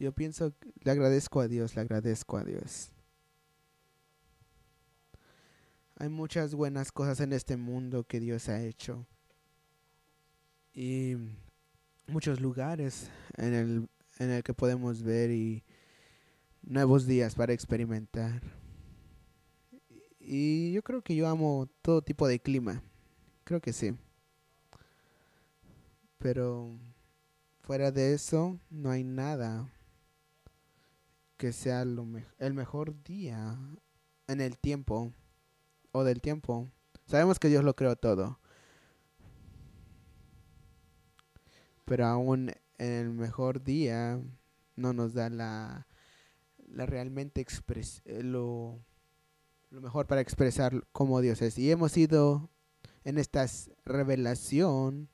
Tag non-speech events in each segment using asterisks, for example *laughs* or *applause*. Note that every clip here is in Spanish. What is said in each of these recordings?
Yo pienso, le agradezco a Dios, le agradezco a Dios. Hay muchas buenas cosas en este mundo que Dios ha hecho. Y muchos lugares en el, en el que podemos ver y nuevos días para experimentar. Y yo creo que yo amo todo tipo de clima. Creo que sí. Pero fuera de eso, no hay nada que sea lo el mejor día en el tiempo o del tiempo. Sabemos que Dios lo creó todo. Pero aún en el mejor día no nos da la, la realmente expres eh, lo, lo mejor para expresar cómo Dios es. Y hemos ido en esta revelación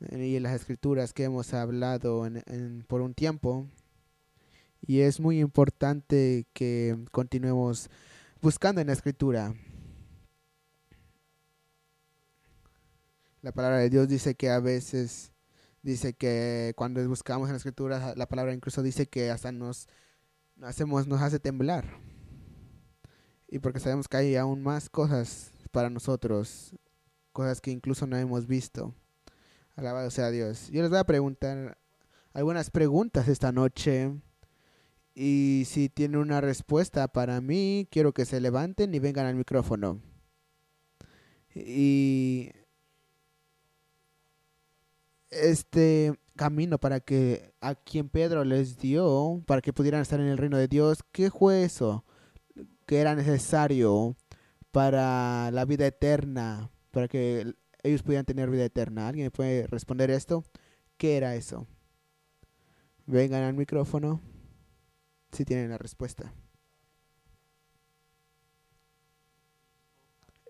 eh, y en las escrituras que hemos hablado en, por un tiempo. Y es muy importante que continuemos buscando en la escritura. La palabra de Dios dice que a veces, dice que cuando buscamos en la escritura, la palabra incluso dice que hasta nos, hacemos, nos hace temblar. Y porque sabemos que hay aún más cosas para nosotros, cosas que incluso no hemos visto. Alabado sea Dios. Yo les voy a preguntar algunas preguntas esta noche. Y si tienen una respuesta para mí, quiero que se levanten y vengan al micrófono. Y este camino para que a quien Pedro les dio, para que pudieran estar en el reino de Dios, ¿qué fue eso que era necesario para la vida eterna, para que ellos pudieran tener vida eterna? ¿Alguien puede responder esto? ¿Qué era eso? Vengan al micrófono si tienen la respuesta.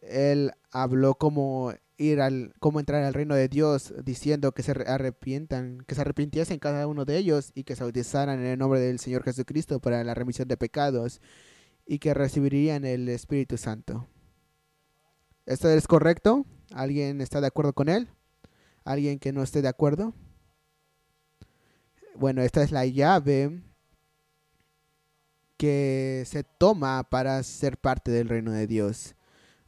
Él habló como ir al, cómo entrar al reino de Dios, diciendo que se arrepientan, que se arrepintiesen cada uno de ellos y que se bautizaran en el nombre del Señor Jesucristo para la remisión de pecados y que recibirían el Espíritu Santo. ¿Esto es correcto? ¿Alguien está de acuerdo con él? ¿Alguien que no esté de acuerdo? Bueno, esta es la llave que se toma para ser parte del reino de Dios.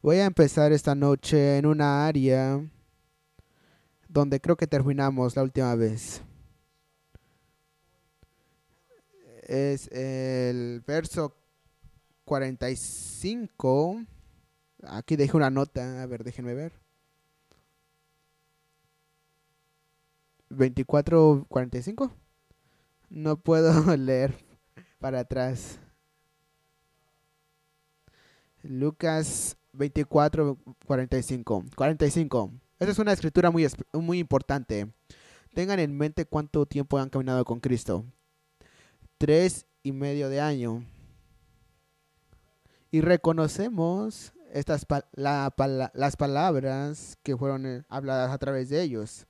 Voy a empezar esta noche en una área donde creo que terminamos la última vez. Es el verso 45. Aquí dejé una nota. A ver, déjenme ver. 24, 45. No puedo *laughs* leer para atrás. Lucas 24, 45. 45. Esa es una escritura muy, muy importante. Tengan en mente cuánto tiempo han caminado con Cristo. Tres y medio de año. Y reconocemos estas las palabras que fueron eh, habladas a través de ellos.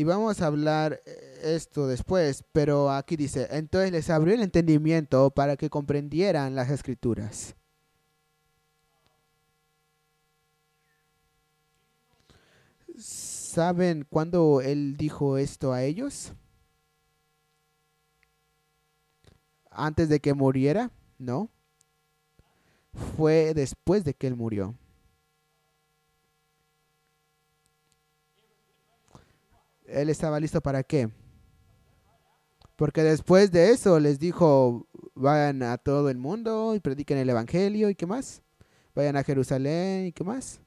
Y vamos a hablar eh, esto después, pero aquí dice, entonces les abrió el entendimiento para que comprendieran las escrituras ¿Saben cuándo él dijo esto a ellos? ¿Antes de que muriera? No. Fue después de que él murió. Él estaba listo para qué? Porque después de eso les dijo, vayan a todo el mundo y prediquen el Evangelio y qué más. Vayan a Jerusalén y qué más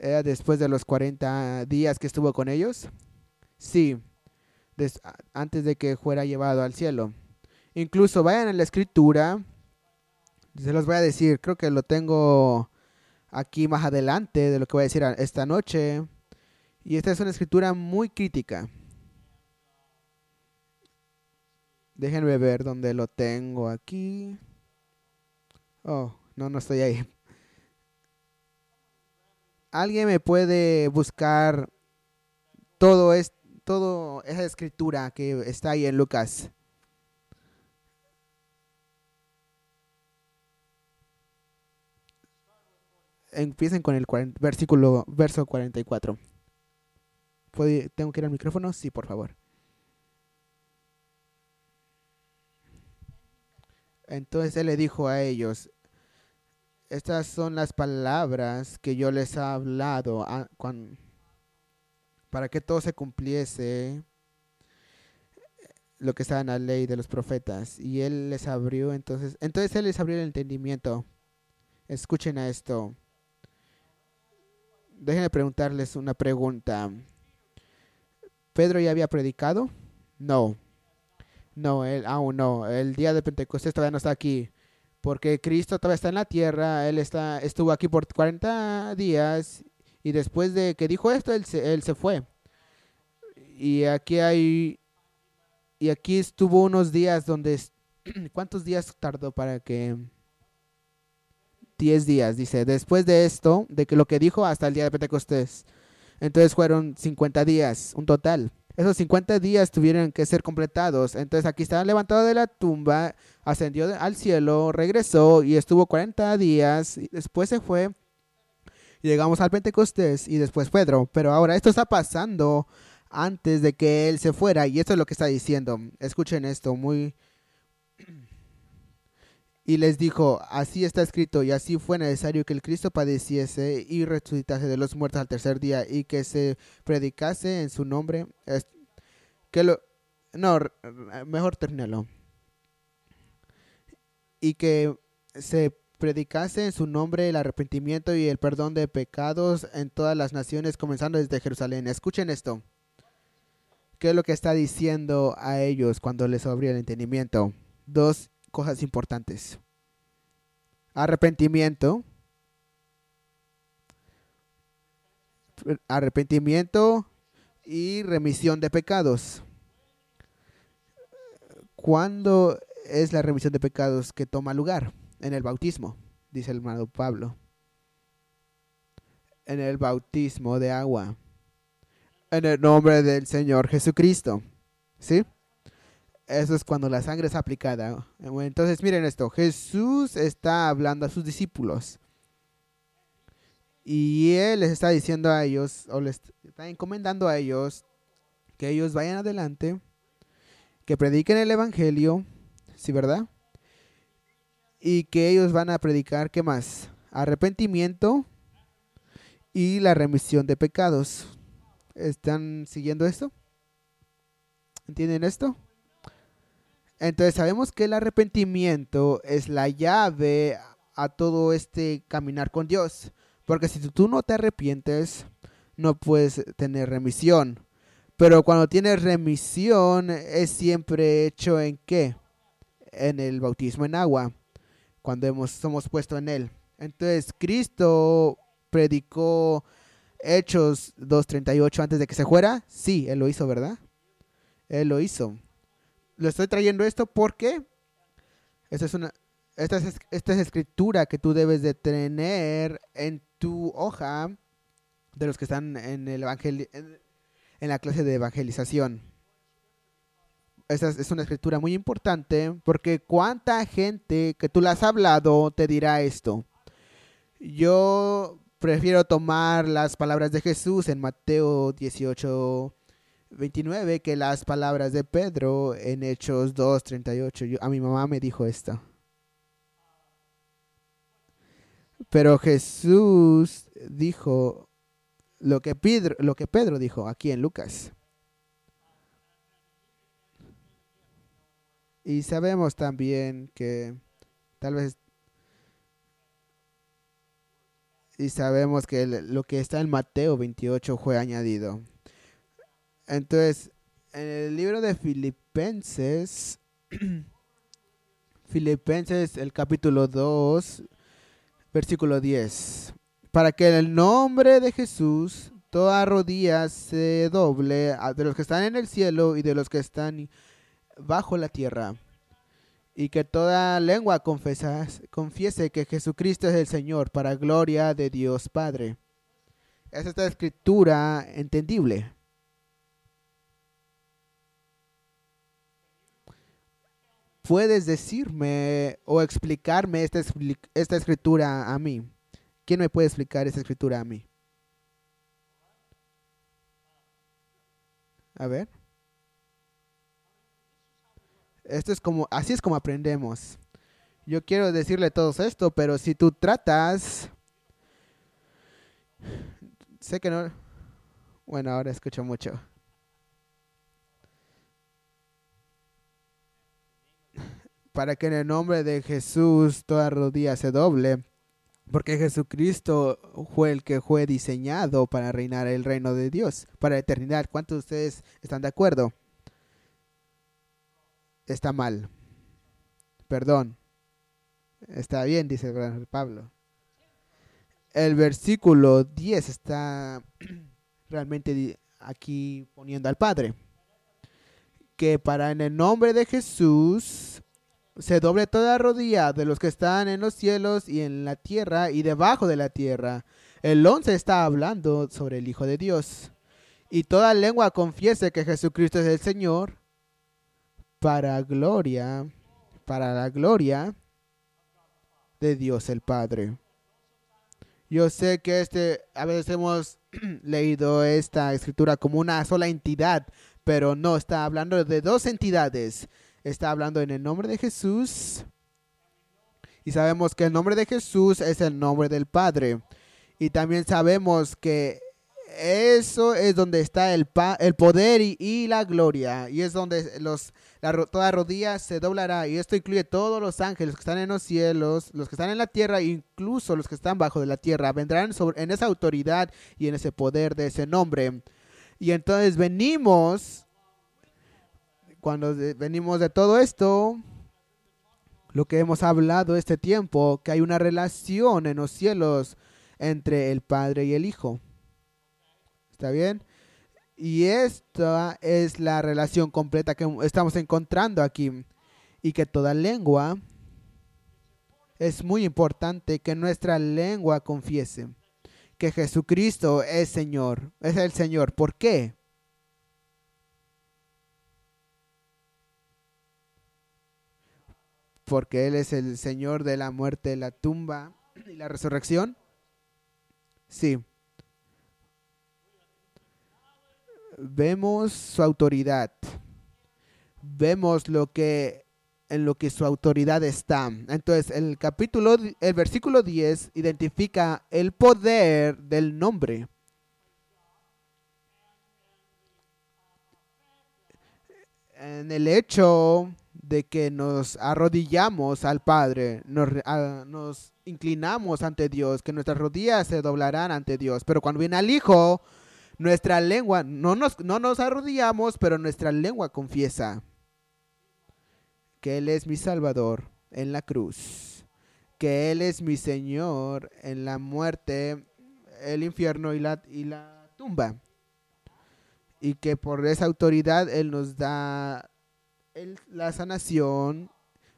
después de los 40 días que estuvo con ellos? Sí, antes de que fuera llevado al cielo. Incluso vayan a la escritura, se los voy a decir, creo que lo tengo aquí más adelante de lo que voy a decir esta noche. Y esta es una escritura muy crítica. Déjenme ver dónde lo tengo aquí. Oh, no, no estoy ahí. ¿Alguien me puede buscar todo es todo esa escritura que está ahí en Lucas? Empiecen con el versículo verso 44. ¿Tengo que ir al micrófono? Sí, por favor. Entonces él le dijo a ellos, estas son las palabras que yo les he hablado a, para que todo se cumpliese lo que está en la ley de los profetas. Y él les abrió entonces, entonces él les abrió el entendimiento. Escuchen a esto. Déjenme preguntarles una pregunta. ¿Pedro ya había predicado? No. No, él aún no. El día de Pentecostés todavía no está aquí. Porque Cristo todavía está en la tierra. Él está, estuvo aquí por 40 días. Y después de que dijo esto, él se, fue. Y aquí hay. Y aquí estuvo unos días donde. *clears throat* ¿Cuántos días tardó para que.? 10 días, dice. Después de esto, de que lo que dijo hasta el día de Pentecostés. Entonces fueron 50 días, un total. Esos 50 días tuvieron que ser completados. Entonces aquí estaba levantado de la tumba, ascendió al cielo, regresó y estuvo 40 días. Después se fue. Llegamos al Pentecostés y después Pedro. Pero ahora esto está pasando antes de que él se fuera. Y esto es lo que está diciendo. Escuchen esto, muy y les dijo, así está escrito, y así fue necesario que el Cristo padeciese y resucitase de los muertos al tercer día, y que se predicase en su nombre. que lo, no, mejor terminarlo. Y que se predicase en su nombre el arrepentimiento y el perdón de pecados en todas las naciones, comenzando desde Jerusalén. Escuchen esto. ¿Qué es lo que está diciendo a ellos cuando les abrió el entendimiento? Dos cosas importantes. Arrepentimiento. Arrepentimiento y remisión de pecados. ¿Cuándo es la remisión de pecados que toma lugar? En el bautismo, dice el hermano Pablo. En el bautismo de agua. En el nombre del Señor Jesucristo. ¿Sí? Eso es cuando la sangre es aplicada. Entonces miren esto, Jesús está hablando a sus discípulos. Y Él les está diciendo a ellos, o les está encomendando a ellos, que ellos vayan adelante, que prediquen el Evangelio, ¿sí verdad? Y que ellos van a predicar, ¿qué más? Arrepentimiento y la remisión de pecados. ¿Están siguiendo esto? ¿Entienden esto? Entonces sabemos que el arrepentimiento es la llave a todo este caminar con Dios. Porque si tú no te arrepientes, no puedes tener remisión. Pero cuando tienes remisión es siempre hecho en qué? En el bautismo en agua. Cuando hemos, somos puestos en él. Entonces Cristo predicó Hechos 2.38 antes de que se fuera. Sí, él lo hizo, ¿verdad? Él lo hizo lo estoy trayendo esto porque esta es una esta es, esta es escritura que tú debes de tener en tu hoja de los que están en el evangel en, la clase de evangelización. Esta es, una escritura muy importante porque cuánta gente que tú le has hablado te dirá esto. Yo prefiero tomar las palabras de Jesús en Mateo 18 29 que las palabras de Pedro en Hechos 2.38. A mi mamá me dijo esto. Pero Jesús dijo lo que, Pedro, lo que Pedro dijo aquí en Lucas. Y sabemos también que tal vez... Y sabemos que lo que está en Mateo 28 fue añadido. Entonces, en el libro de Filipenses, *clears throat* Filipenses el capítulo 2, versículo 10, para que en el nombre de Jesús toda rodilla se doble de los que están en el cielo y de los que están bajo la tierra, y que toda lengua confiese que Jesucristo es el Señor para gloria de Dios Padre. Es esta escritura entendible. ¿Puedes decirme o explicarme esta, escritura a mí? ¿Quién me puede explicar esta escritura a mí? A ver. Esto es como, así es como aprendemos. Yo quiero decirle todo esto, pero si tú tratas... Sé que no... Bueno, ahora escucho mucho. Para que en el nombre de Jesús toda rodilla se doble porque Jesucristo fue el que fue diseñado para reinar el reino de Dios para eternidad. ¿Cuántos de ustedes están de acuerdo? Está mal. Perdón. Está bien, dice Pablo. El versículo 10 está *clears throat* realmente aquí poniendo al Padre. Que para en el nombre de Jesús se doble toda rodilla de los que están en los cielos y en la tierra y debajo de la tierra. El 11 está hablando sobre el Hijo de Dios. Y toda lengua confiese que Jesucristo es el Señor para gloria, para la gloria de Dios el Padre. Yo sé que este, a veces hemos *clears throat* leído esta escritura como una sola entidad, pero no, está hablando de dos entidades está hablando en el nombre de Jesús. Y sabemos que el nombre de Jesús es el nombre del Padre. Y también sabemos que eso es donde está el, el poder y, la gloria. Y es donde los, toda rodilla se doblará. Y esto incluye todos los ángeles que están en los cielos, los que están en la tierra, incluso los que están bajo de la tierra. Vendrán sobre, en esa autoridad y en ese poder de ese nombre. Y entonces venimos cuando venimos de todo esto, lo que hemos hablado este tiempo, que hay una relación en los cielos entre el Padre y el Hijo. ¿Está bien? Y esta es la relación completa que estamos encontrando aquí. Y que toda lengua es muy importante que nuestra lengua confiese que Jesucristo es Señor, es el Señor. ¿Por qué? Porque Él es el Señor de la muerte, la tumba y la resurrección? Sí. Vemos su autoridad. Vemos lo que en lo que su autoridad está. Entonces, el capítulo el versículo 10 identifica el poder del nombre. En el hecho de que nos arrodillamos al Padre, nos, inclinamos ante Dios, que nuestras rodillas se doblarán ante Dios. Pero cuando viene al Hijo, nuestra lengua, no nos, no nos arrodillamos, pero nuestra lengua confiesa que Él es mi Salvador en la cruz, que Él es mi Señor en la muerte, el infierno y la, y la tumba. Y que por esa autoridad Él nos da la sanación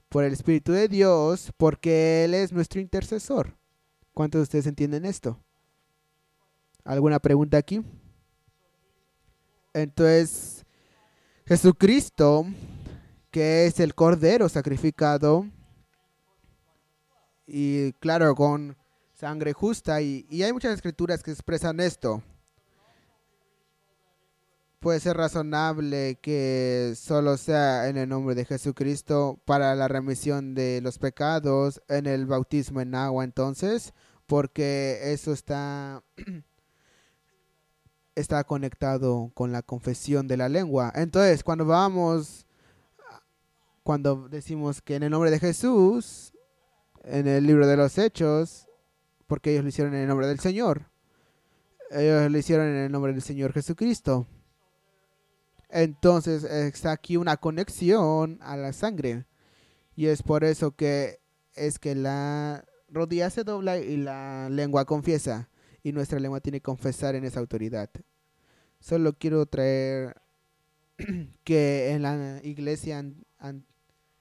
por el Espíritu de Dios, porque Él es nuestro intercesor. ¿Cuántos de ustedes entienden esto? ¿Alguna pregunta aquí? Entonces, Jesucristo, que es el Cordero sacrificado, y claro, con sangre justa, y, y hay muchas escrituras que expresan esto puede ser razonable que solo sea en el nombre de Jesucristo para la remisión de los pecados en el bautismo en agua entonces, porque eso está *clears throat* está conectado con la confesión de la lengua. Entonces, cuando vamos cuando decimos que en el nombre de Jesús en el libro de los Hechos, porque ellos lo hicieron en el nombre del Señor. Ellos lo hicieron en el nombre del Señor Jesucristo. Entonces está aquí una conexión a la sangre. Y es por eso que es que la rodilla se dobla y la lengua confiesa. Y nuestra lengua tiene que confesar en esa autoridad. Solo quiero traer *clears throat* que en la iglesia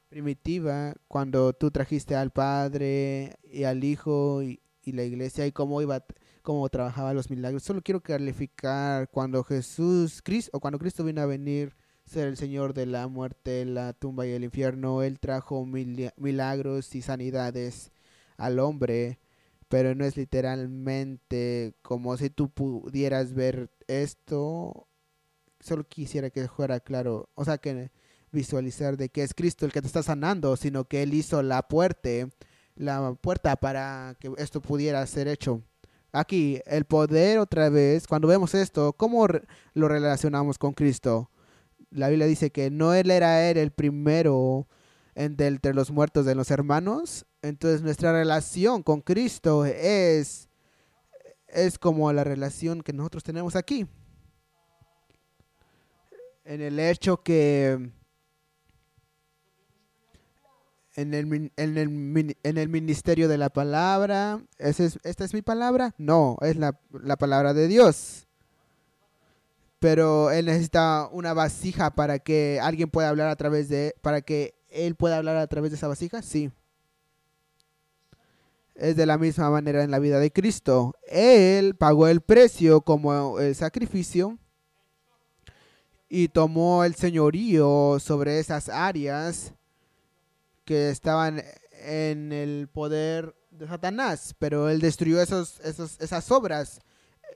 primitiva, cuando tú trajiste al Padre y al Hijo y, y la iglesia y cómo iba cómo trabajaba los milagros. Solo quiero clarificar cuando Jesús, Cristo, o cuando Cristo vino a venir ser el Señor de la muerte, la tumba y el infierno, Él trajo milagros y sanidades al hombre, pero no es literalmente como si tú pudieras ver esto. Solo quisiera que fuera claro, o sea que visualizar de que es Cristo el que te está sanando, sino que Él hizo la puerta, la puerta para que esto pudiera ser hecho. Aquí, el poder otra vez, cuando vemos esto, ¿cómo lo relacionamos con Cristo? La Biblia dice que no Él era Él el primero entre los muertos de los hermanos. Entonces nuestra relación con Cristo es, es como la relación que nosotros tenemos aquí. En el hecho que en el, en el, en el ministerio de la palabra. es, ¿Esta es mi palabra? No, es la, la, palabra de Dios. Pero él necesita una vasija para que alguien pueda hablar a través de, para que él pueda hablar a través de esa vasija. Sí. Es de la misma manera en la vida de Cristo. Él pagó el precio como el sacrificio y tomó el señorío sobre esas áreas que estaban en el poder de Satanás, pero él destruyó esas obras.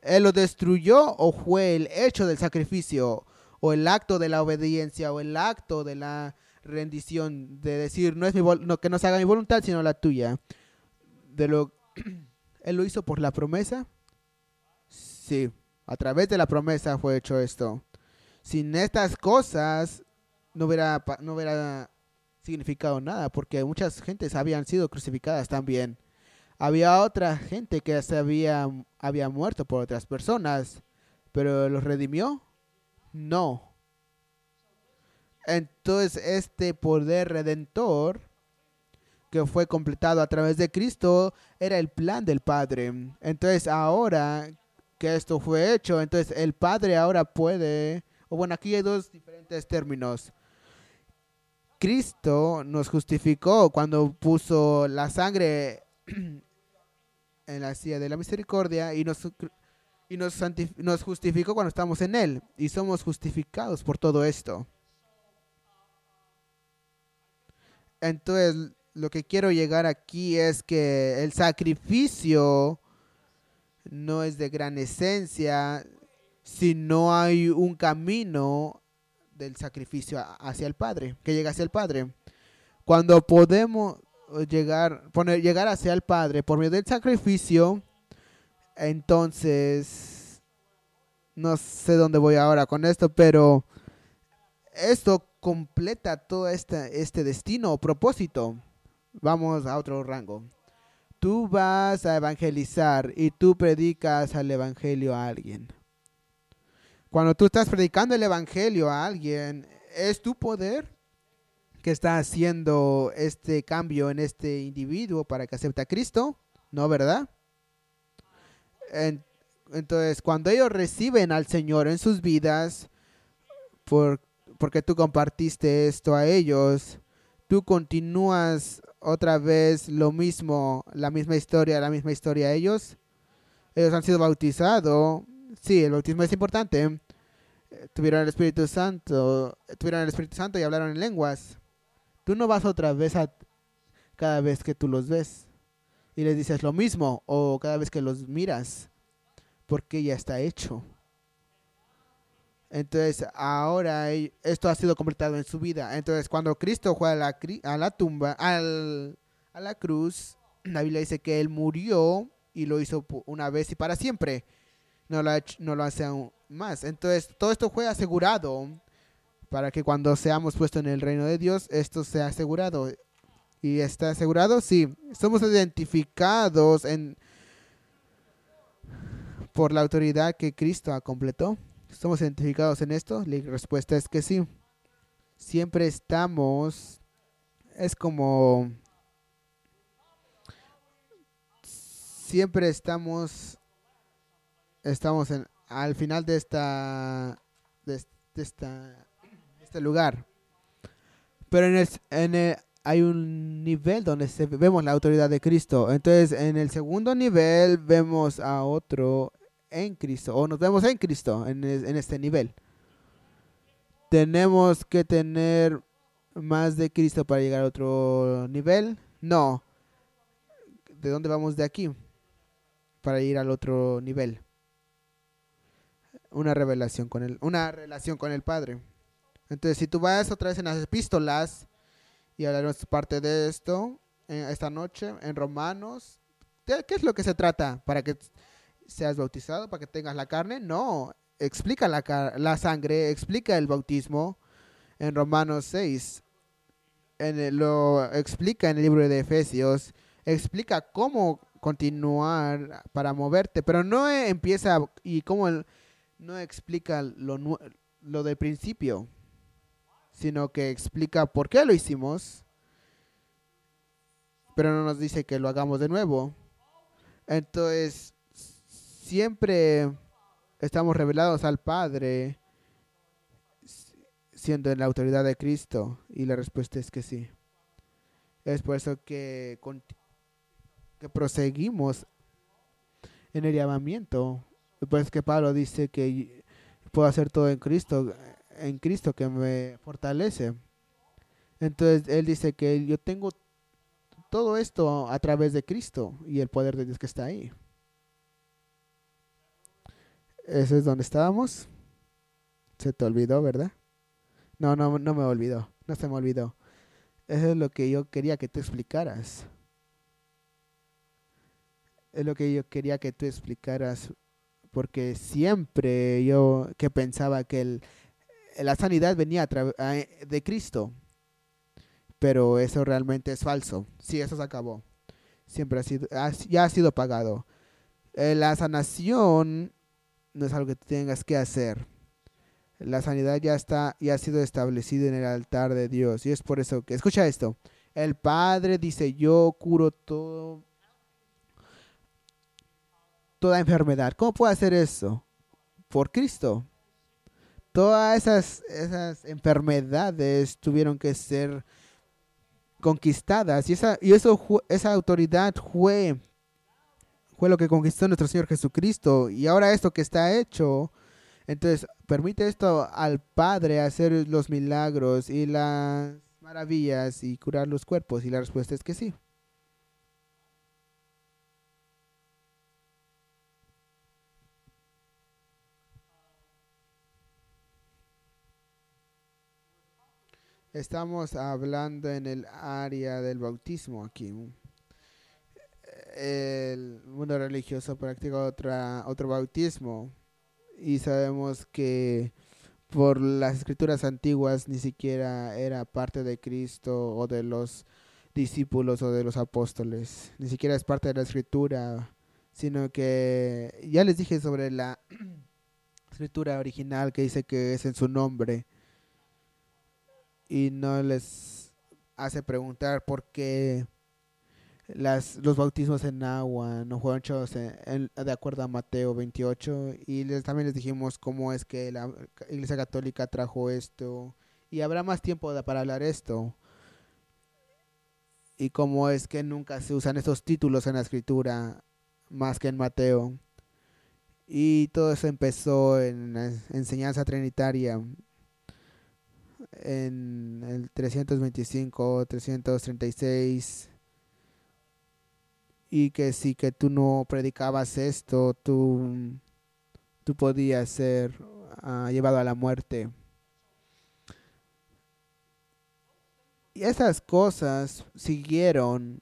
Él lo destruyó o fue el hecho del sacrificio o el acto de la obediencia o el acto de la rendición de decir no es mi que no se haga mi voluntad sino la tuya. De lo *clears throat* él lo hizo por la promesa. Sí, a través de la promesa fue hecho esto. Sin estas cosas no hubiera no hubiera significado nada, porque muchas gentes habían sido crucificadas también. Había otra gente que se había, había muerto por otras personas, pero ¿los redimió? No. Entonces este poder redentor que fue completado a través de Cristo era el plan del Padre. Entonces ahora que esto fue hecho, entonces el Padre ahora puede, o bueno, aquí hay dos diferentes términos. Cristo nos justificó cuando puso la sangre *clears throat* en la silla de la misericordia y nos, y nos, justificó cuando estamos en Él y somos justificados por todo esto. Entonces, lo que quiero llegar aquí es que el sacrificio no es de gran esencia si no hay un camino del sacrificio hacia el Padre, que llega hacia el Padre. Cuando podemos llegar, poner, llegar hacia el Padre por medio del sacrificio, entonces, no sé dónde voy ahora con esto, pero esto completa todo este, este destino o propósito. Vamos a otro rango. Tú vas a evangelizar y tú predicas al evangelio a alguien. Cuando tú estás predicando el Evangelio a alguien, es tu poder que está haciendo este cambio en este individuo para que acepte a Cristo, ¿no verdad? entonces, cuando ellos reciben al Señor en sus vidas, por, porque tú compartiste esto a ellos, tú continúas otra vez lo mismo, la misma historia, la misma historia a ellos. Ellos han sido bautizados. Sí, el bautismo es importante tuvieron el Espíritu Santo, tuvieron el Espíritu Santo y hablaron en lenguas. Tú no vas otra vez a cada vez que tú los ves y les dices lo mismo o cada vez que los miras porque ya está hecho. Entonces ahora esto ha sido completado en su vida. Entonces cuando Cristo fue a la, a la tumba, al, a la cruz, la Biblia dice que Él murió y lo hizo una vez y para siempre. No lo, no lo hace aún, más. Entonces, todo esto fue asegurado para que cuando seamos puestos en el reino de Dios, esto sea asegurado. ¿Y está asegurado? Sí. Somos identificados en, por la autoridad que Cristo completó. ¿Somos identificados en esto? La respuesta es que sí. Siempre estamos, es como, siempre estamos, estamos en, al final de esta de, esta este lugar. Pero en el, en hay un nivel donde se, vemos la autoridad de Cristo. Entonces, en el segundo nivel vemos a otro en Cristo, o nos vemos en Cristo en, en este nivel. ¿Tenemos que tener más de Cristo para llegar a otro nivel? No. ¿De dónde vamos de aquí? Para ir al otro nivel una revelación con el, una relación con el Padre. Entonces, si tú vas otra vez en las epístolas, y hablaremos parte de esto esta noche en Romanos, ¿qué, ¿qué es lo que se trata? ¿Para que seas bautizado? ¿Para que tengas la carne? No, explica la, la sangre, explica el bautismo en Romanos 6. En el- lo explica en el libro de Efesios, explica cómo continuar para moverte, pero no empieza y cómo el- no explica lo, lo del principio, sino que explica por qué lo hicimos, pero no nos dice que lo hagamos de nuevo. Entonces, siempre estamos revelados al Padre siendo en la autoridad de Cristo y la respuesta es que sí. Es por eso que, que proseguimos en el llamamiento. Pues que Pablo dice que puedo hacer todo en Cristo, en Cristo que me fortalece. Entonces él dice que yo tengo todo esto a través de Cristo y el poder de Dios que está ahí. Eso es donde estábamos. Se te olvidó, ¿verdad? No, no, no me olvidó. No se me olvidó. Eso es lo que yo quería que tú explicaras. Es lo que yo quería que tú explicaras. Porque siempre yo que pensaba que el, la sanidad venía a a- de Cristo. Pero eso realmente es falso. Sí, eso se acabó. Siempre ha sido, ya ha sido pagado. Eh, la sanación no es algo que tengas que hacer. La sanidad ya está, ya ha sido establecida en el altar de Dios. Y es por eso que, escucha esto. El Padre dice, yo curo todo, toda enfermedad. ¿Cómo puedo hacer eso? Por Cristo. Todas esas, esas enfermedades tuvieron que ser conquistadas. Y esa, y eso, esa autoridad fue, fue lo que conquistó nuestro Señor Jesucristo. Y ahora esto que está hecho, entonces permite esto al Padre hacer los milagros y las maravillas y curar los cuerpos. Y la respuesta es que sí. Estamos hablando en el área del bautismo aquí. El mundo religioso practica otra, otro bautismo y sabemos que por las escrituras antiguas ni siquiera era parte de Cristo o de los discípulos o de los apóstoles, ni siquiera es parte de la escritura, sino que ya les dije sobre la *clears throat* escritura original que dice que es en su nombre y no les hace preguntar por qué las, los bautismos en agua no fueron hechos en- de acuerdo a Mateo 28 y les, también les dijimos cómo es que la Iglesia Católica trajo esto y habrá más tiempo para hablar esto. Y cómo es que nunca se usan estos títulos en la escritura más que en Mateo. Y todo eso empezó en la enseñanza trinitaria en el 325, 336 y que si que tú no predicabas esto, tú, tú podías ser ah, llevado a la muerte. Y esas cosas siguieron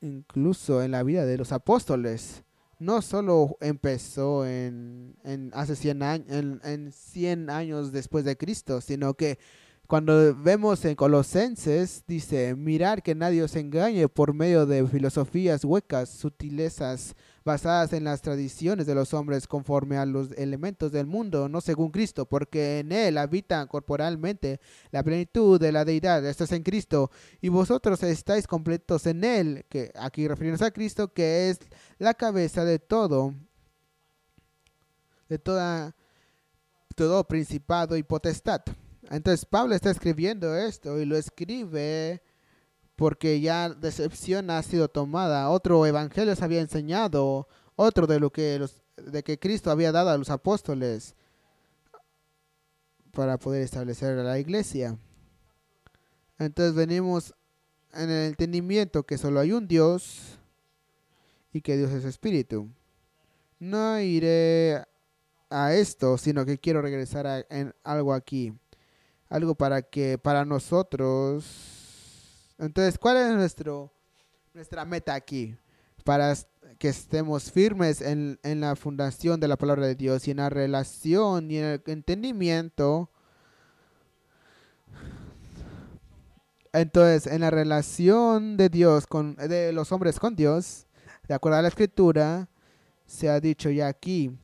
incluso en la vida de los apóstoles. No solo empezó en, en hace 100 años, en, en 100 años después de Cristo, sino que cuando vemos en Colosenses, dice, mirar que nadie os engañe por medio de filosofías huecas, sutilezas, basadas en las tradiciones de los hombres conforme a los elementos del mundo, no según Cristo, porque en Él habita corporalmente la plenitud de la deidad, esto es en Cristo, y vosotros estáis completos en Él, que aquí refiriéndose a Cristo, que es la cabeza de todo, de todo principado y potestad. Entonces Pablo está escribiendo esto y lo escribe porque ya decepción ha sido tomada. Otro evangelio se había enseñado, otro de lo que los, de que Cristo había dado a los apóstoles para poder establecer a la iglesia. Entonces venimos en el entendimiento que solo hay un Dios y que Dios es espíritu. No iré a esto, sino que quiero regresar a en algo aquí. Algo para que para nosotros. Entonces, ¿cuál es nuestro nuestra meta aquí? Para que estemos firmes en, en la fundación de la palabra de Dios y en la relación y en el entendimiento. Entonces, en la relación de Dios con de los hombres con Dios, de acuerdo a la escritura, se ha dicho ya aquí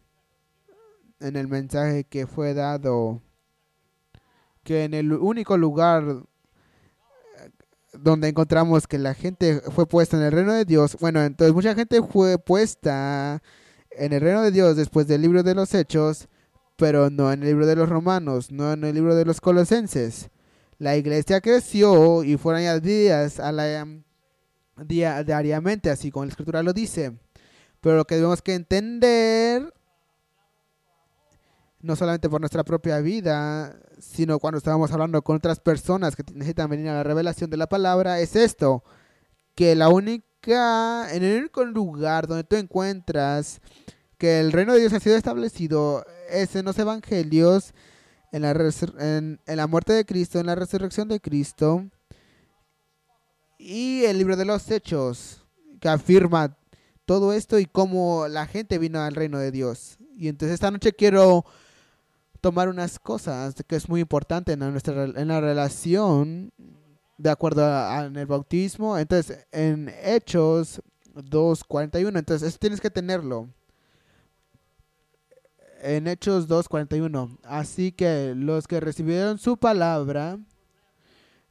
en el mensaje que fue dado que en el único lugar eh, donde encontramos que la gente fue puesta en el reino de Dios, bueno, entonces mucha gente fue puesta en el reino de Dios después del libro de los Hechos, pero no en el libro de los Romanos, no en el libro de los Colosenses. La iglesia creció y fueron añadidas a la día, diariamente, así como la escritura lo dice. Pero lo que debemos que entender, no solamente por nuestra propia vida, sino cuando estábamos hablando con otras personas que necesitan venir a la revelación de la palabra, es esto, que la única, en el único lugar donde tú encuentras que el reino de Dios ha sido establecido es en los evangelios, en la, en, en la muerte de Cristo, en la resurrección de Cristo, y el libro de los Hechos, que afirma todo esto y cómo la gente vino al reino de Dios. Y entonces esta noche quiero tomar unas cosas que es muy importante en nuestra en la relación de acuerdo al el bautismo. Entonces, en Hechos 2.41, entonces eso tienes que tenerlo. En Hechos 2.41. Así que los que recibieron su palabra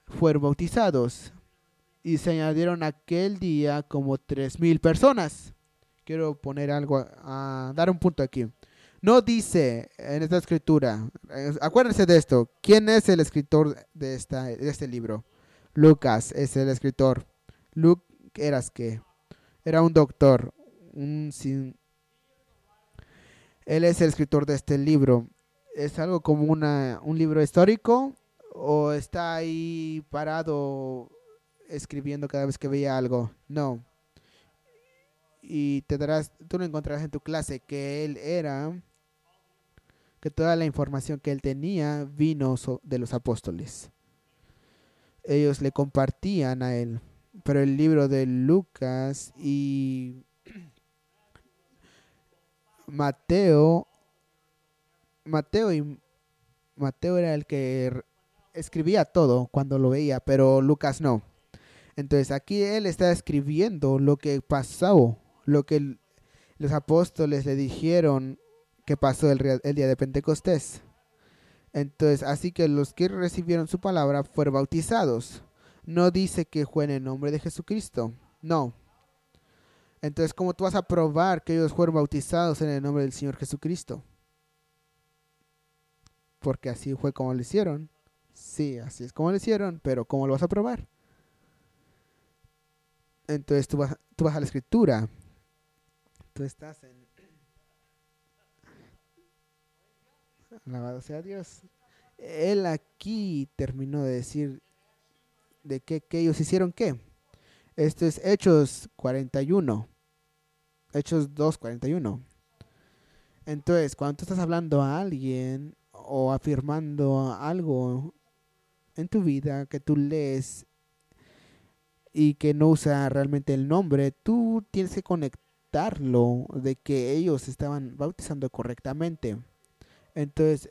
fueron bautizados y se añadieron aquel día como tres mil personas. Quiero poner algo, a, dar un punto aquí. No dice en esta escritura, acuérdense de esto, ¿quién es el escritor de, esta, de este libro? Lucas es el escritor. Luke, ¿eras qué? Era un doctor, un sin... Él es el escritor de este libro. ¿Es algo como una, un libro histórico o está ahí parado escribiendo cada vez que veía algo. No. Y te darás, tú lo encontrarás en tu clase que él era, que toda la información que él tenía vino de los apóstoles. Ellos le compartían a él. Pero el libro de Lucas y *clears throat* Mateo, Mateo y Mateo era el que escribía todo cuando lo veía, pero Lucas no. Entonces aquí él está escribiendo lo que pasó, lo que los apóstoles le dijeron que pasó el, día de Pentecostés. Entonces, así que los que recibieron su palabra fueron bautizados. No dice que fue en el nombre de Jesucristo. No. Entonces, ¿cómo tú vas a probar que ellos fueron bautizados en el nombre del Señor Jesucristo? Porque así fue como lo hicieron. Sí, así es como lo hicieron, pero ¿cómo lo vas a probar? Entonces tú vas, tú vas a la escritura. Tú estás en... Alabado sea Dios. Él aquí terminó de decir de qué que ellos hicieron qué. Esto es Hechos 41. Hechos 2.41. Entonces, cuando tú estás hablando a alguien o afirmando algo en tu vida que tú lees y que no usa realmente el nombre, tú tienes que conectarlo de que ellos estaban bautizando correctamente. Entonces,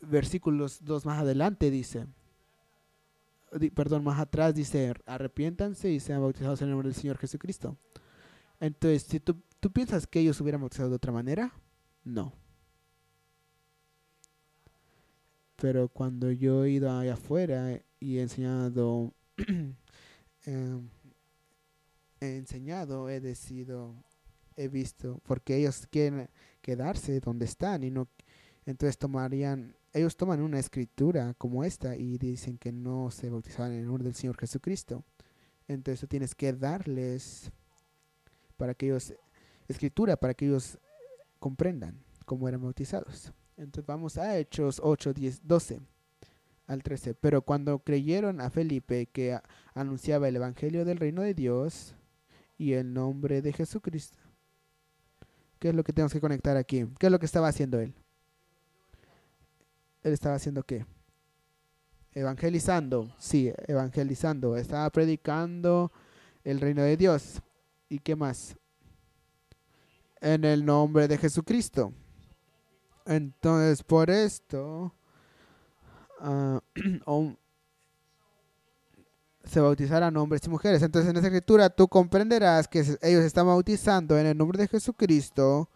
versículos dos más adelante dice, perdón, más atrás dice, arrepiéntanse y sean bautizados en el nombre del Señor Jesucristo. Entonces, si tú, tú piensas que ellos hubieran bautizado de otra manera, no. Pero cuando yo he ido allá afuera y he enseñado *clears throat* Em, he enseñado, he decidido, he visto, porque ellos quieren quedarse donde están y no, entonces tomarían, ellos toman una escritura como esta y dicen que no se bautizaban en el nombre del Señor Jesucristo. Entonces tú tienes que darles para que ellos, escritura para que ellos comprendan cómo eran bautizados. Entonces vamos a Hechos 8, 10, 12 al 13. Pero cuando creyeron a Felipe que anunciaba el Evangelio del reino de Dios y el nombre de Jesucristo. ¿Qué es lo que tenemos que conectar aquí? ¿Qué es lo que estaba haciendo él? Él estaba haciendo qué? Evangelizando, sí, evangelizando. Estaba predicando el reino de Dios. ¿Y qué más? En el nombre de Jesucristo. Entonces, por esto, *clears throat* uh, se bautizarán hombres y mujeres. Entonces, en esa escritura tú comprenderás que ellos están bautizando en el nombre de Jesucristo,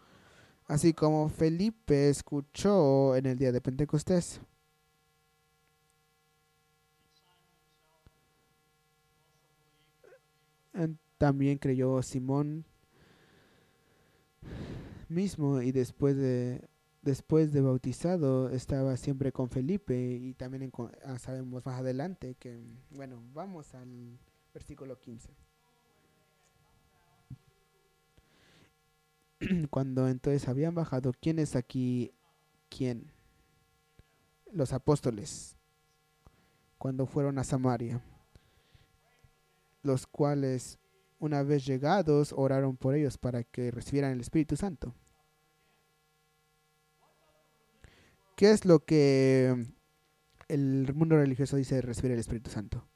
así como Felipe escuchó en el día de Pentecostés. También creyó Simón mismo y después de después de bautizado estaba siempre con Felipe y también ah, sabemos más adelante que, bueno, vamos al versículo 15. *clears throat* Cuando entonces habían bajado, ¿quién es aquí? ¿Quién? Los apóstoles, cuando fueron a Samaria, los cuales, una vez llegados, oraron por ellos para que recibieran el Espíritu Santo. ¿Qué es lo que el mundo religioso dice de recibir el Espíritu Santo?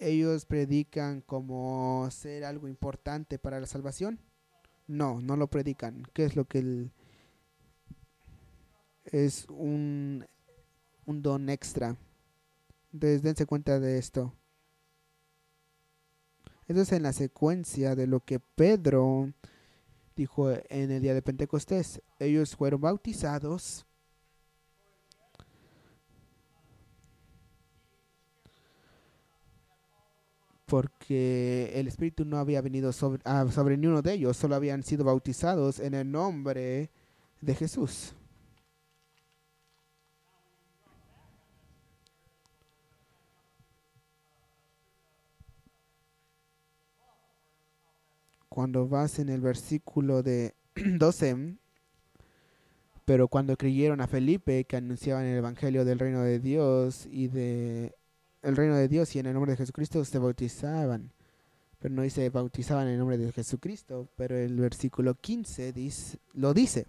Ellos predican como ser algo importante para la salvación. No, no lo predican. ¿Qué es lo que es un, un don extra? Entonces dense cuenta de esto. Entonces en la secuencia de lo que Pedro dijo en el día de Pentecostés. Ellos fueron bautizados. Porque el Espíritu no había venido sobre, ah, sobre ni uno de ellos, solo habían sido bautizados en el nombre de Jesús. cuando vas en el versículo de *clears throat* 12, pero cuando creyeron a Felipe que anunciaban el evangelio del reino de Dios y de el reino de Dios y en el nombre de Jesucristo se bautizaban. Pero no dice bautizaban en el nombre de Jesucristo, pero el versículo 15 dice, lo dice.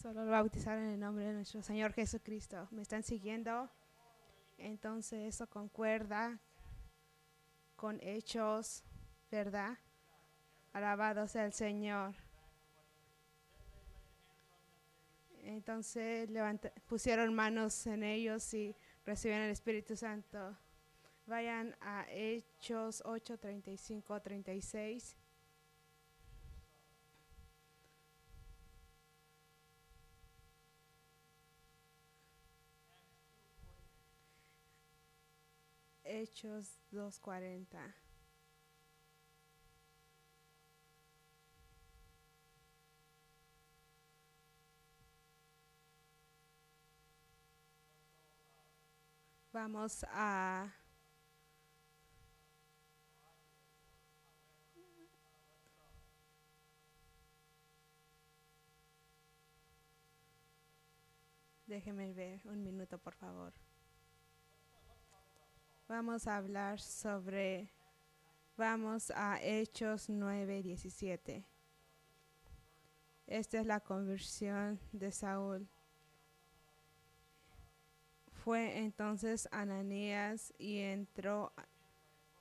Solo lo bautizaron en el nombre de nuestro Señor Jesucristo. ¿Me están siguiendo? Entonces eso concuerda con hechos, ¿verdad? Alabado sea el Señor. Entonces pusieron manos en ellos y recibieron el Espíritu Santo. Vayan a Hechos 8, 35, 36. Hechos 2.40. Vamos a Déjeme ver un minuto, por favor. Vamos a hablar sobre, vamos a Hechos 9:17. Esta es la conversión de Saúl. Fue entonces Ananías y entró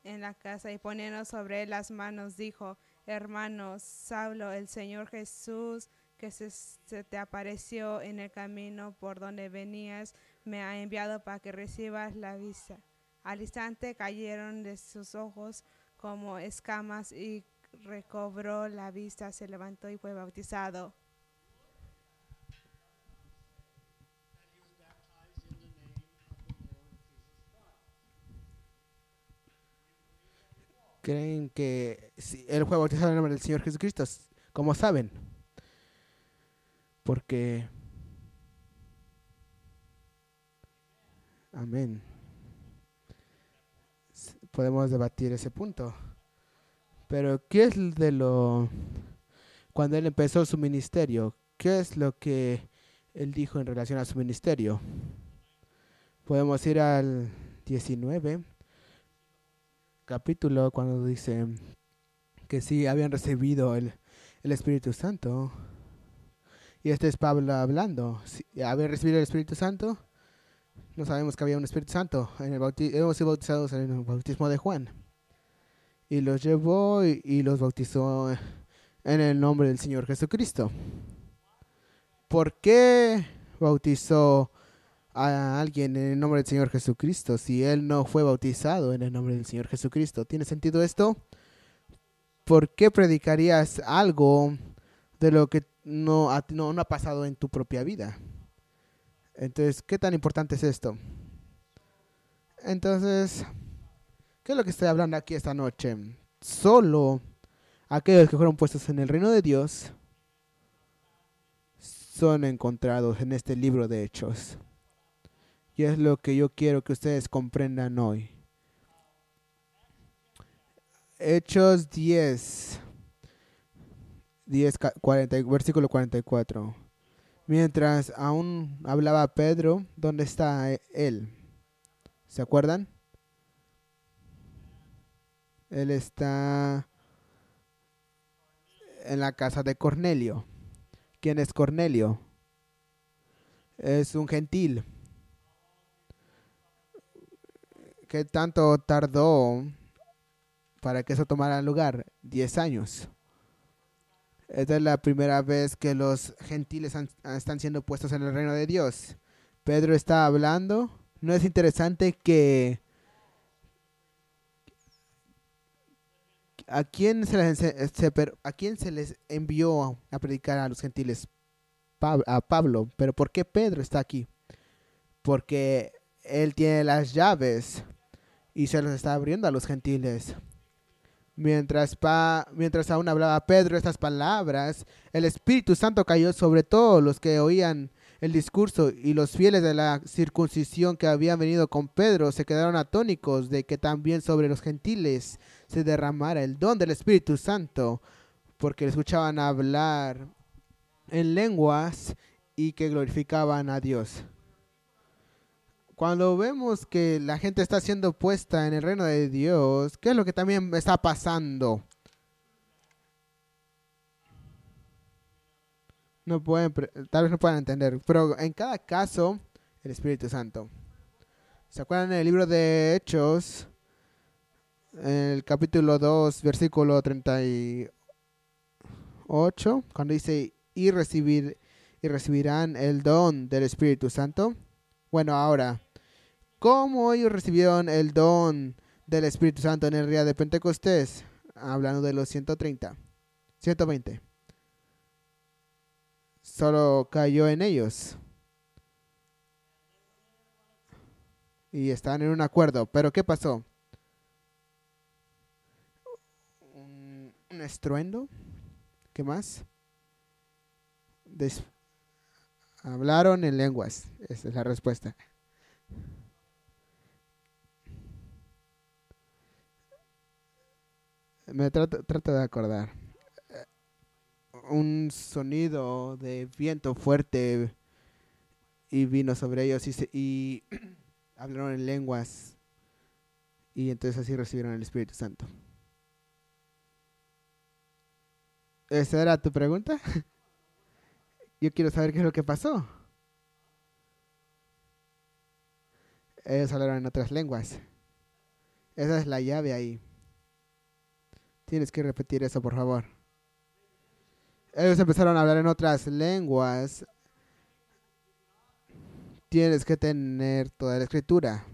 en la casa y poniendo sobre él las manos dijo, hermanos, Saulo, el Señor Jesús que se, te apareció en el camino por donde venías, me ha enviado para que recibas la visa al instante cayeron de sus ojos como escamas y recobró la vista, se levantó y fue bautizado. Creen que él fue bautizado en el nombre del Señor Jesucristo, como saben, porque amén podemos debatir ese punto. Pero, ¿qué es de lo... Cuando él empezó su ministerio, ¿qué es lo que él dijo en relación a su ministerio? Podemos ir al 19. Capítulo cuando dice que sí habían recibido el, el Espíritu Santo. Y este es Pablo hablando. Si habían recibido el Espíritu Santo. No sabemos que había un Espíritu Santo. En el hemos sido bautizados en el bautismo de Juan. Y los llevó y, y los bautizó en el nombre del Señor Jesucristo. ¿Por qué bautizó a alguien en el nombre del Señor Jesucristo si él no fue bautizado en el nombre del Señor Jesucristo? ¿Tiene sentido esto? ¿Por qué predicarías algo de lo que no ha, no, no ha pasado en tu propia vida? Entonces, ¿qué tan importante es esto? Entonces, ¿qué es lo que estoy hablando aquí esta noche? Solo aquellos que fueron puestos en el reino de Dios son encontrados en este libro de hechos. Y es lo que yo quiero que ustedes comprendan hoy. Hechos 10, 10 40, versículo 44. Mientras aún hablaba Pedro, ¿dónde está él? ¿Se acuerdan? Él está en la casa de Cornelio. ¿Quién es Cornelio? Es un gentil. ¿Qué tanto tardó para que eso tomara lugar? Diez años. Esta es la primera vez que los gentiles están siendo puestos en el reino de Dios. Pedro está hablando. ¿No es interesante que ¿a quién se les, a quién se les envió a predicar a los gentiles? a Pablo. Pero ¿por qué Pedro está aquí? Porque él tiene las llaves y se los está abriendo a los gentiles. Mientras, pa, mientras aún hablaba Pedro estas palabras, el Espíritu Santo cayó sobre todos los que oían el discurso y los fieles de la circuncisión que habían venido con Pedro se quedaron atónicos de que también sobre los gentiles se derramara el don del Espíritu Santo, porque escuchaban hablar en lenguas y que glorificaban a Dios. Cuando vemos que la gente está siendo puesta en el reino de Dios, ¿qué es lo que también está pasando? No pueden, tal vez no puedan entender, pero en cada caso, el Espíritu Santo. ¿Se acuerdan del libro de Hechos? En el capítulo 2, versículo 38, cuando dice, y, recibir, y recibirán el don del Espíritu Santo. Bueno, ahora, ¿cómo ellos recibieron el don del Espíritu Santo en el día de Pentecostés? Hablando de los 130, 120. Solo cayó en ellos. Y están en un acuerdo. Pero ¿qué pasó? un estruendo. ¿Qué más? hablaron en lenguas. Esa es la respuesta. Me trato, trato de acordar. Un sonido de viento fuerte y vino sobre ellos y, y *clears throat* hablaron en lenguas y entonces así recibieron el Espíritu Santo. ¿Esa era tu pregunta? *laughs* Yo quiero saber qué es lo que pasó. Ellos hablaron en otras lenguas. Esa es la llave ahí. Tienes que repetir eso, por favor. Ellos empezaron a hablar en otras lenguas. Tienes que tener toda la escritura.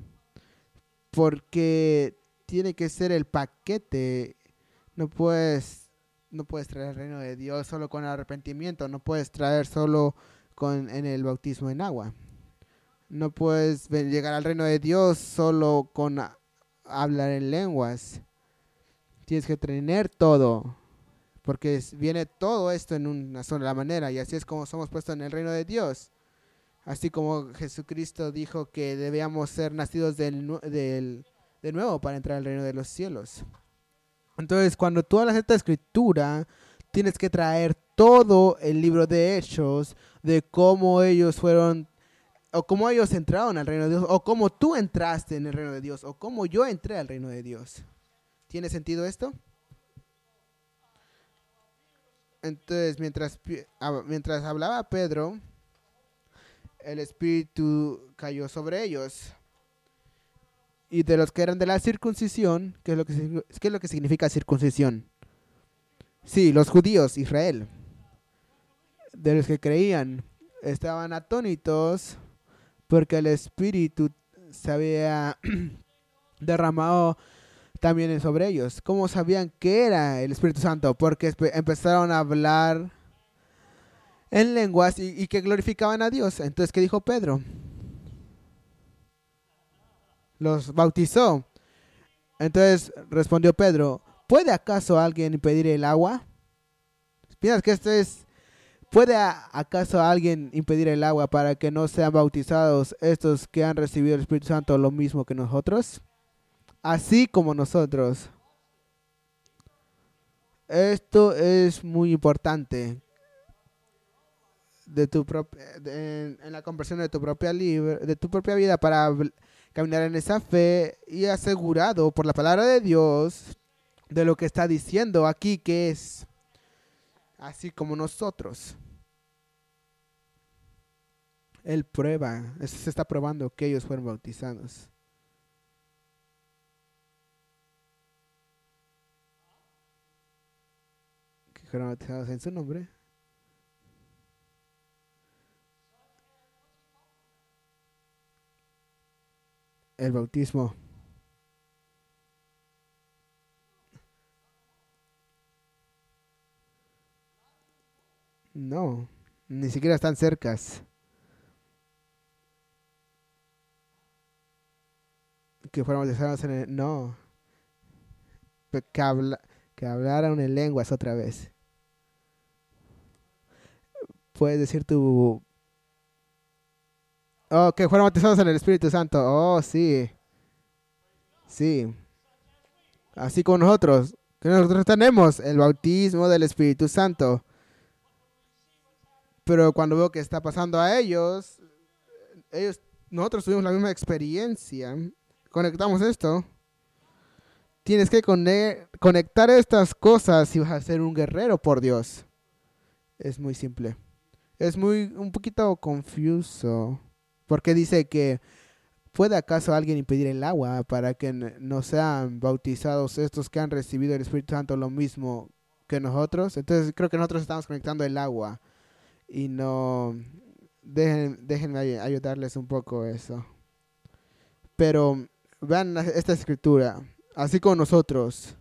Porque tiene que ser el paquete. No puedes no puedes traer el reino de Dios solo con arrepentimiento, no puedes traer solo con en el bautismo en agua. No puedes llegar al reino de Dios solo con hablar en lenguas. Tienes que tener todo, porque viene todo esto en una sola manera y así es como somos puestos en el reino de Dios. Así como Jesucristo dijo que debíamos ser nacidos del, del, de nuevo para entrar al reino de los cielos. Entonces, cuando tú hablas esta escritura, tienes que traer todo el libro de hechos de cómo ellos fueron o cómo ellos entraron al reino de Dios, o cómo tú entraste en el reino de Dios, o cómo yo entré al reino de Dios. ¿Tiene sentido esto? Entonces, mientras, mientras hablaba Pedro, el Espíritu cayó sobre ellos. Y de los que eran de la circuncisión, ¿qué es lo que, qué es lo que significa circuncisión? Sí, los judíos, Israel. De los que creían, estaban atónitos porque el Espíritu se había *clears throat* derramado también sobre ellos. ¿Cómo sabían que era el Espíritu Santo? Porque empezaron a hablar en lenguas y, que glorificaban a Dios. Entonces, ¿qué dijo Pedro? Los bautizó. Entonces respondió Pedro, ¿puede acaso alguien impedir el agua? ¿Piensas que esto es... ¿Puede acaso alguien impedir el agua para que no sean bautizados estos que han recibido el Espíritu Santo lo mismo que nosotros? Así como nosotros. Esto es muy importante de tu en, la conversión de tu propia de tu propia vida para caminar en esa fe y asegurado por la palabra de Dios de lo que está diciendo aquí que es así como nosotros. Él prueba, se está probando que ellos fueron bautizados. Que fueron bautizados en su nombre. el bautismo. No, ni siquiera están cercas. Que fuéramos bautizados en el... No. Que, habla, que hablaran en lenguas otra vez. Puedes decir tu Oh, que fueron bautizados en el Espíritu Santo. Oh, sí. Sí. Así como nosotros. Que nosotros tenemos el bautismo del Espíritu Santo. Pero cuando veo que está pasando a ellos, ellos, nosotros tuvimos la misma experiencia. Conectamos esto. Tienes que conectar estas cosas si vas a ser un guerrero por Dios. Es muy simple. Es muy un poquito confuso. Porque dice que ¿puede acaso alguien impedir el agua para que no sean bautizados estos que han recibido el Espíritu Santo lo mismo que nosotros? Entonces creo que nosotros estamos conectando el agua y no dejen, déjenme ayudarles un poco eso. Pero vean esta escritura, así como nosotros.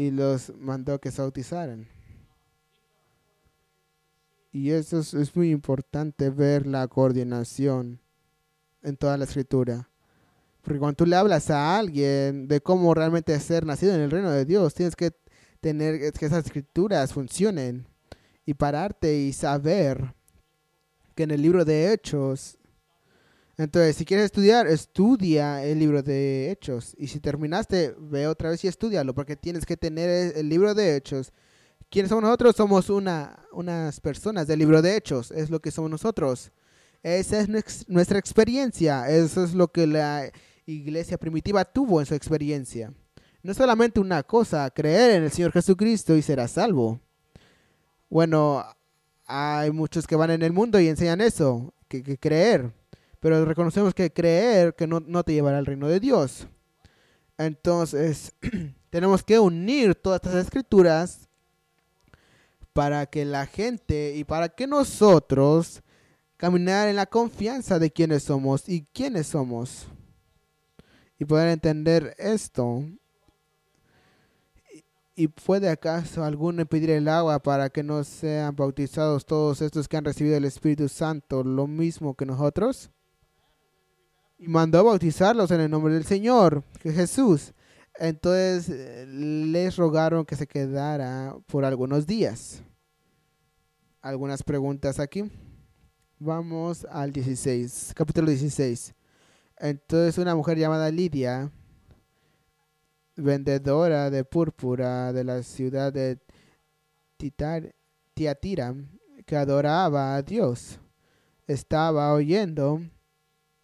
Y los mandó que se bautizaran. Y eso es, muy importante ver la coordinación en toda la escritura. Porque cuando tú le hablas a alguien de cómo realmente ser nacido en el reino de Dios, tienes que tener que esas escrituras funcionen y pararte y saber que en el libro de Hechos, entonces si quieres estudiar, estudia el libro de Hechos. Y si terminaste, ve otra vez y estudialo, porque tienes que tener el libro de Hechos ¿Quiénes somos nosotros? Somos una, unas personas del libro de Hechos, es lo que somos nosotros. Esa es nuestra experiencia, eso es lo que la iglesia primitiva tuvo en su experiencia. No solamente una cosa, creer en el Señor Jesucristo y será salvo. Bueno, hay muchos que van en el mundo y enseñan eso, que, creer. Pero reconocemos que creer que no, no te llevará al reino de Dios. Entonces, *clears throat* tenemos que unir todas estas escrituras para que la gente y para que nosotros caminar en la confianza de quiénes somos y quiénes somos. Y poder entender esto. ¿Y puede acaso alguno pedir el agua para que no sean bautizados todos estos que han recibido el Espíritu Santo lo mismo que nosotros? Y mandó a bautizarlos en el nombre del Señor, que Jesús. Entonces eh, les rogaron que se quedara por algunos días. Algunas preguntas aquí. Vamos al 16, capítulo 16. Entonces una mujer llamada Lidia, vendedora de púrpura de la ciudad de Tiatira, que adoraba a Dios, estaba oyendo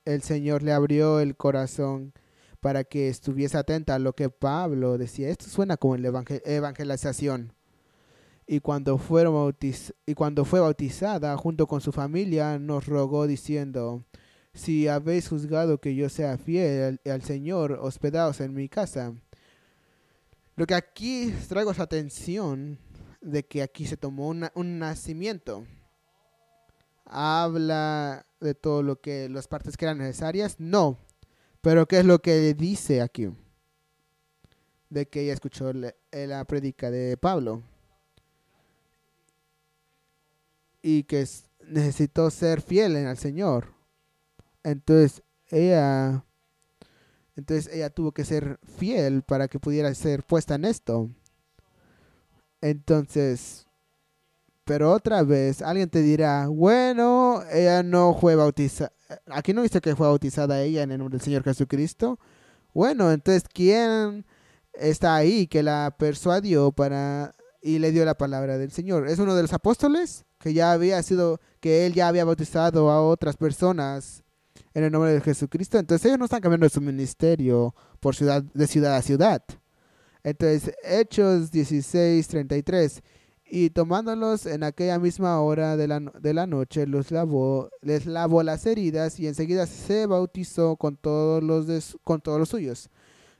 el Señor le abrió el corazón para que estuviese atenta a lo que Pablo decía. Esto suena como la evangelización. Y cuando, fueron y cuando fue bautizada junto con su familia, nos rogó diciendo, si habéis juzgado que yo sea fiel al, Señor, hospedaos en mi casa. Lo que aquí traigo es atención de que aquí se tomó un nacimiento. Habla de todo lo que las partes que eran necesarias. No, pero ¿qué es lo que dice aquí? De que ella escuchó la predica de Pablo. Y que necesitó ser fiel al Señor. Entonces ella, entonces ella tuvo que ser fiel para que pudiera ser puesta en esto. Entonces, pero otra vez alguien te dirá, bueno, ella no fue bautizada. Aquí no dice que fue bautizada ella en el nombre del Señor Jesucristo. Bueno, entonces, ¿quién está ahí que la persuadió para y le dio la palabra del Señor? ¿Es uno de los apóstoles que ya había sido, que él ya había bautizado a otras personas en el nombre de Jesucristo. Entonces ellos no están cambiando su ministerio por ciudad, de ciudad a ciudad. Entonces, Hechos 16, 33. Y tomándolos en aquella misma hora de la, de la noche, los lavó, les lavó las heridas y enseguida se bautizó con todos los, con todos los suyos.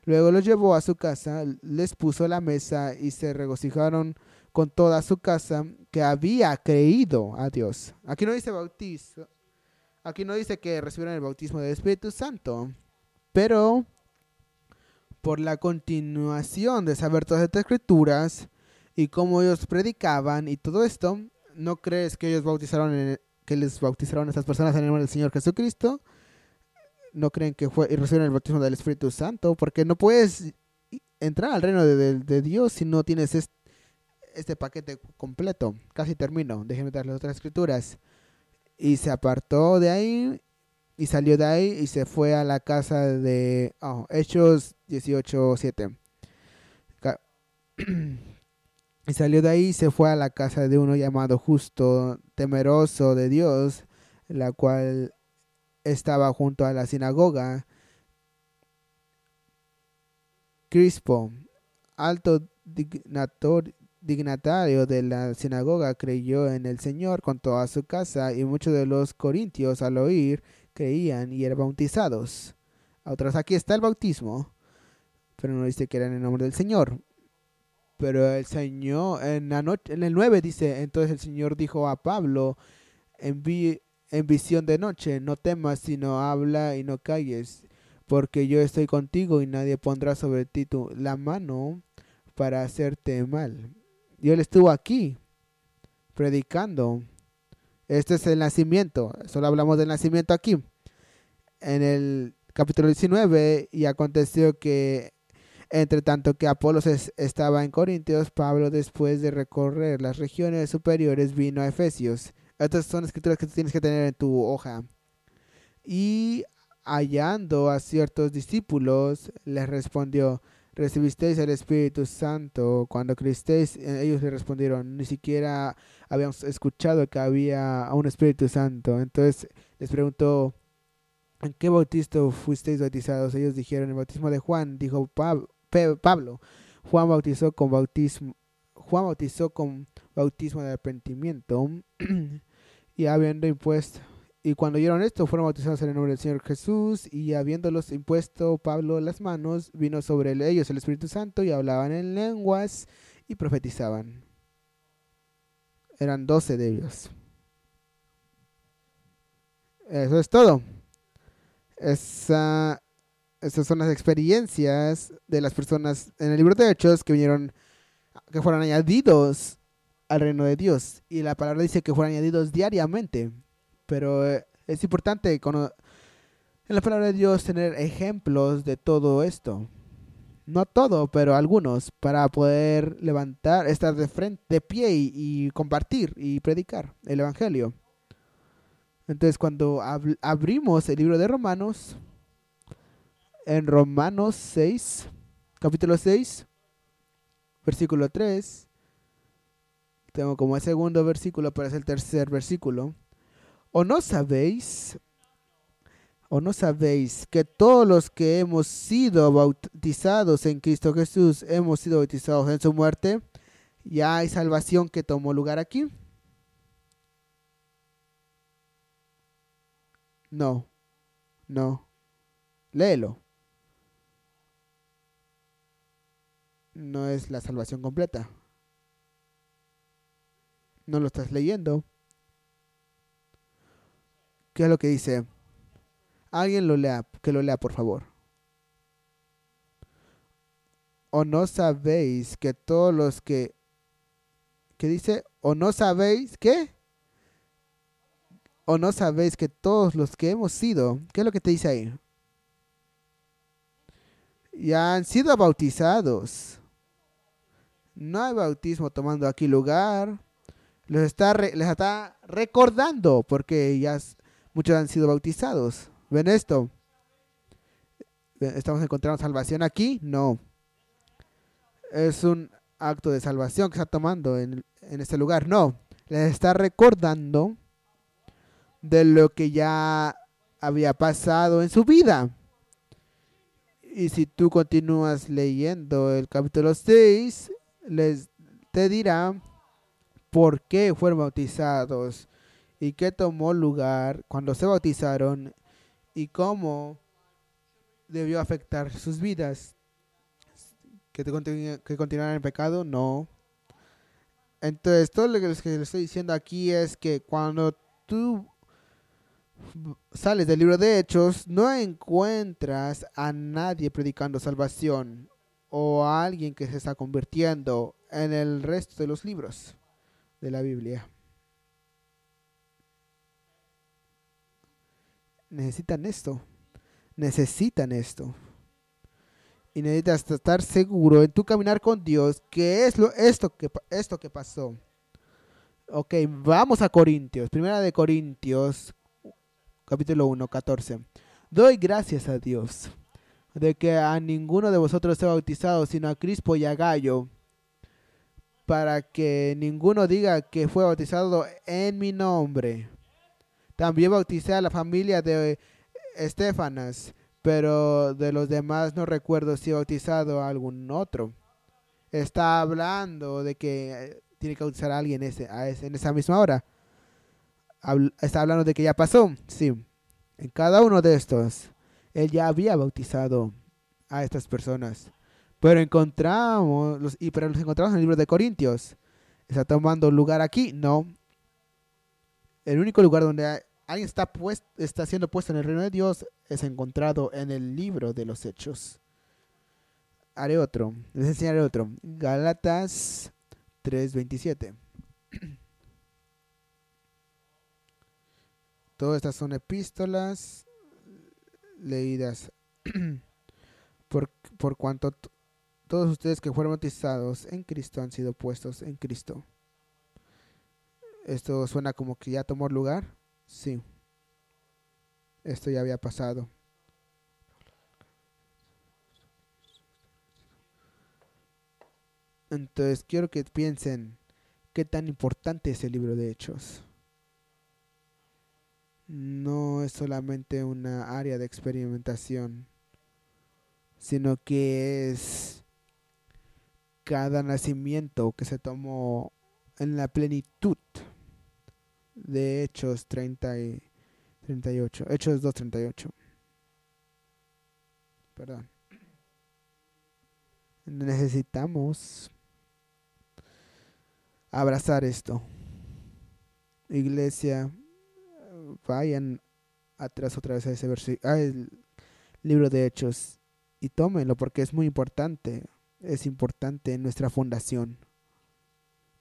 Luego los llevó a su casa, les puso la mesa y se regocijaron con toda su casa que había creído a Dios. Aquí no dice bautizo, Aquí no dice que recibieron el bautismo del Espíritu Santo, pero por la continuación de saber todas estas escrituras y cómo ellos predicaban y todo esto, ¿no crees que ellos bautizaron que les bautizaron a estas personas en el nombre del Señor Jesucristo? ¿No creen que fue y recibieron el bautismo del Espíritu Santo? Porque no puedes entrar al reino de, Dios si no tienes este, este paquete completo. Casi termino. Déjenme dar las otras escrituras y se apartó de ahí y salió de ahí y se fue a la casa de oh, Hechos 18:7. *clears throat* y salió de ahí y se fue a la casa de uno llamado justo, temeroso de Dios, la cual estaba junto a la sinagoga. Crispo, alto dignatario de la sinagoga creyó en el Señor con toda su casa y muchos de los corintios al oír creían y eran bautizados. Otros aquí está el bautismo, pero no dice que era en el nombre del Señor. Pero el Señor, en, la noche, en el 9 dice, entonces el Señor dijo a Pablo en, en visión de noche, no temas, sino habla y no calles, porque yo estoy contigo y nadie pondrá sobre ti tu, la mano para hacerte mal. Y él estuvo aquí predicando. Este es el nacimiento. Solo hablamos del nacimiento aquí. En el capítulo 19, y aconteció que entre tanto que Apolos estaba en Corintios, Pablo, después de recorrer las regiones superiores, vino a Efesios. Estas son escrituras que tú tienes que tener en tu hoja. Y hallando a ciertos discípulos, les respondió, recibisteis el Espíritu Santo cuando creísteis. Eh, ellos le respondieron, ni siquiera habíamos escuchado que había un Espíritu Santo. Entonces les preguntó, ¿en qué bautismo fuisteis bautizados? Ellos dijeron, el bautismo de Juan. Dijo Pablo, Juan bautizó con bautismo. Juan bautizó con bautismo de arrepentimiento *clears throat* y habiendo impuesto y cuando oyeron esto, fueron bautizados en el nombre del Señor Jesús, y habiéndolos impuesto Pablo las manos, vino sobre ellos el Espíritu Santo, y hablaban en lenguas y profetizaban. Eran doce de ellos. Eso es todo. Esa, esas son las experiencias de las personas en el libro de Hechos que vinieron, que fueron añadidos al reino de Dios. Y la palabra dice que fueron añadidos diariamente. Pero eh, es importante en la palabra de Dios tener ejemplos de todo esto. No todo, pero algunos, para poder levantar, estar de frente, de pie y, compartir y predicar el Evangelio. Entonces, cuando abrimos el libro de Romanos, en Romanos 6, capítulo 6, versículo 3, tengo como el segundo versículo, pero es el tercer versículo. ¿O no sabéis? ¿O no sabéis que todos los que hemos sido bautizados en Cristo Jesús hemos sido bautizados en su muerte? ¿Ya hay salvación que tomó lugar aquí? No, no. Léelo. No es la salvación completa. No lo estás leyendo. ¿Qué es lo que dice? Alguien lo lea, que lo lea por favor. ¿O no sabéis que todos los que... ¿Qué dice? ¿O no sabéis qué? ¿O no sabéis que todos los que hemos sido... ¿Qué es lo que te dice ahí? Ya han sido bautizados. No hay bautismo tomando aquí lugar. Les está, les está recordando porque ya muchos han sido bautizados. ¿Ven esto? ¿Estamos encontrando salvación aquí? No. Es un acto de salvación que está tomando en, en este lugar. No. Les está recordando de lo que ya había pasado en su vida. Y si tú continúas leyendo el capítulo 6, les te dirá por qué fueron bautizados y qué tomó lugar cuando se bautizaron y cómo debió afectar sus vidas. ¿Que, te que continuaran en pecado? No. Entonces, todo lo que les estoy diciendo aquí es que cuando tú sales del libro de Hechos, no encuentras a nadie predicando salvación o a alguien que se está convirtiendo en el resto de los libros de la Biblia. Necesitan esto. Necesitan esto. Y necesitas estar seguro en tu caminar con Dios que es lo, esto, que, esto que pasó. Ok, vamos a Corintios. Primera de Corintios capítulo 1, 14. Doy gracias a Dios de que a ninguno de vosotros sea bautizado, sino a Crispo y a Gallo, para que ninguno diga que fue bautizado en mi nombre. También bauticé a la familia de Estefanas, pero de los demás no recuerdo si bautizado a algún otro. Está hablando de que eh, tiene que bautizar a alguien ese, a ese, en esa misma hora está hablando de que ya pasó. Sí, en cada uno de estos, él ya había bautizado a estas personas. Pero encontramos, los, y, pero los encontramos en el libro de Corintios. ¿Está tomando lugar aquí? No. El único lugar donde alguien está, está siendo puesto en el reino de Dios es encontrado en el libro de los Hechos. Haré otro, les enseñaré otro. Galatas 3:27. *clears throat* Todas estas son epístolas leídas *clears throat* por, por cuanto todos ustedes que fueron bautizados en Cristo han sido puestos en Cristo. ¿Esto suena como que ya tomó lugar? Sí. Esto ya había pasado. Entonces quiero que piensen qué tan importante es el libro de Hechos no es solamente una área de experimentación, sino que es cada nacimiento que se tomó en la plenitud de Hechos 30 y 38, Hechos 2.38. Perdón. Necesitamos abrazar esto. Iglesia, vayan atrás otra vez a ese libro de Hechos y tómenlo porque es muy importante, es importante en nuestra fundación.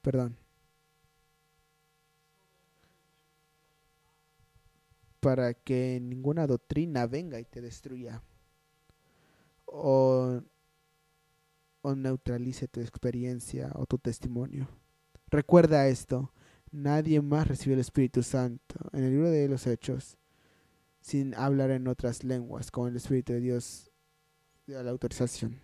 Perdón. Para que ninguna doctrina venga y te destruya o, o neutralice tu experiencia o tu testimonio. Recuerda esto, Nadie más recibió el Espíritu Santo en el libro de los Hechos sin hablar en otras lenguas con el Espíritu de Dios de la autorización.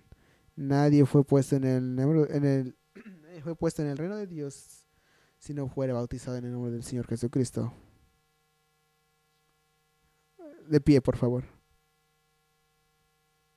Nadie fue puesto en el, en el *clears throat* fue puesto en el reino de Dios si no fuera bautizado en el nombre del Señor Jesucristo. De pie, por favor.